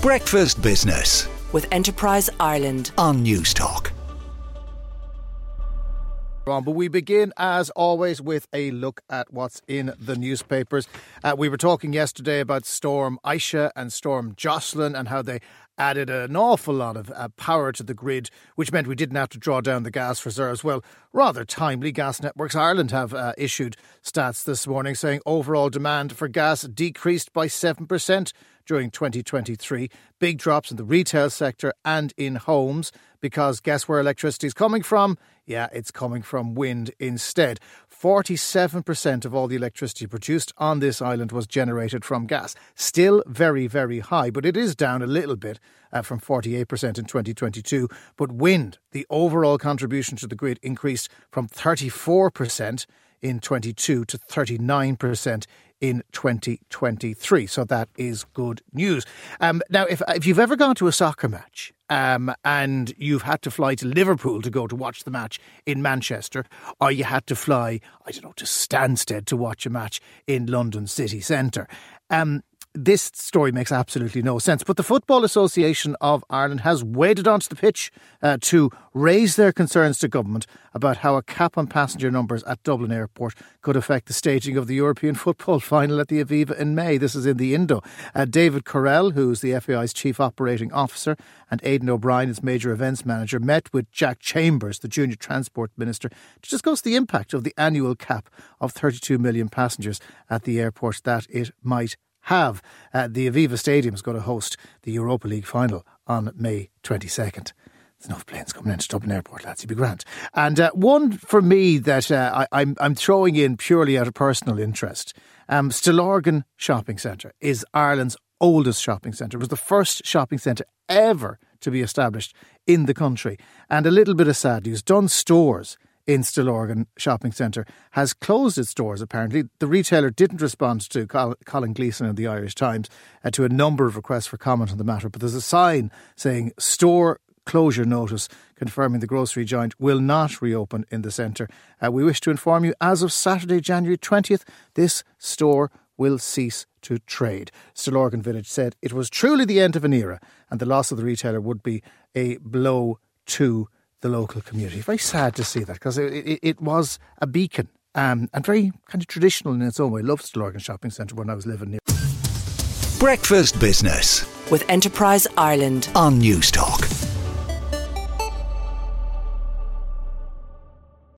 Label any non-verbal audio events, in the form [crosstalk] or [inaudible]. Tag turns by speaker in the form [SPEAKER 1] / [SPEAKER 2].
[SPEAKER 1] Breakfast Business
[SPEAKER 2] with Enterprise Ireland.
[SPEAKER 1] on
[SPEAKER 3] Newstalk. But we begin, as always, with a look at what's in the newspapers. Uh, we were talking yesterday about Storm Isha and Storm Jocelyn and how they added an awful lot of uh, power to the grid, which meant we didn't have to draw down the gas reserves. Well, rather timely, Gas Networks Ireland have uh, issued stats this morning saying overall demand for gas decreased by 7% during 2023. Big drops in the retail sector and in homes because guess where electricity is coming from? Yeah, it's coming from wind instead. 47% of all the electricity produced on this island was generated from gas. Still very, very high, but it is down a little bit uh, from 48% in 2022. But wind, the overall contribution to the grid, increased from 34% in 22 to 39% in 2023. So that is good news. Um, now, if if you've ever gone to a soccer match um, and you've had to fly to Liverpool to go to watch the match in Manchester, or you had to fly, I don't know, to Stansted to watch a match in London city centre. Um, this story makes absolutely no sense. But the Football Association of Ireland has waded onto the pitch uh, to raise their concerns to government about how a cap on passenger numbers at Dublin Airport could affect the staging of the European [laughs] football final at the Aviva in May. This is in the Indo. Uh, David Courell, who's the FAI's chief operating officer, and Aidan O'Brien, its major events manager, met with Jack Chambers, the junior transport minister, to discuss the impact of the annual cap of 32 million passengers at the airport that it might have. Uh, the Aviva Stadium is going to host the Europa League final on May 22nd. There's enough planes coming into Dublin Airport, lads. You'd be grand. And uh, one for me that uh, I, I'm, I'm throwing in purely out of personal interest. Um, Stillorgan Shopping Centre is Ireland's oldest shopping centre. It was the first shopping centre ever to be established in the country. And a little bit of sad news. Dunnes Stores in Stillorgan Shopping Centre has closed its doors, apparently. The retailer didn't respond to Colin Gleeson in the Irish Times uh, to a number of requests for comment on the matter, but there's a sign saying store closure notice confirming the grocery giant will not reopen in the centre. Uh, we wish to inform you as of Saturday, January 20th, this store will cease to trade. Stillorgan Village said it was truly the end of an era and the loss of the retailer would be a blow to the local community. Very sad to see that because it, it, it was a beacon um, and very kind of traditional in its own way. Loved Stillorgan Shopping Centre when I was living near.
[SPEAKER 1] Breakfast Business
[SPEAKER 2] With Enterprise Ireland.
[SPEAKER 1] on Newstalk.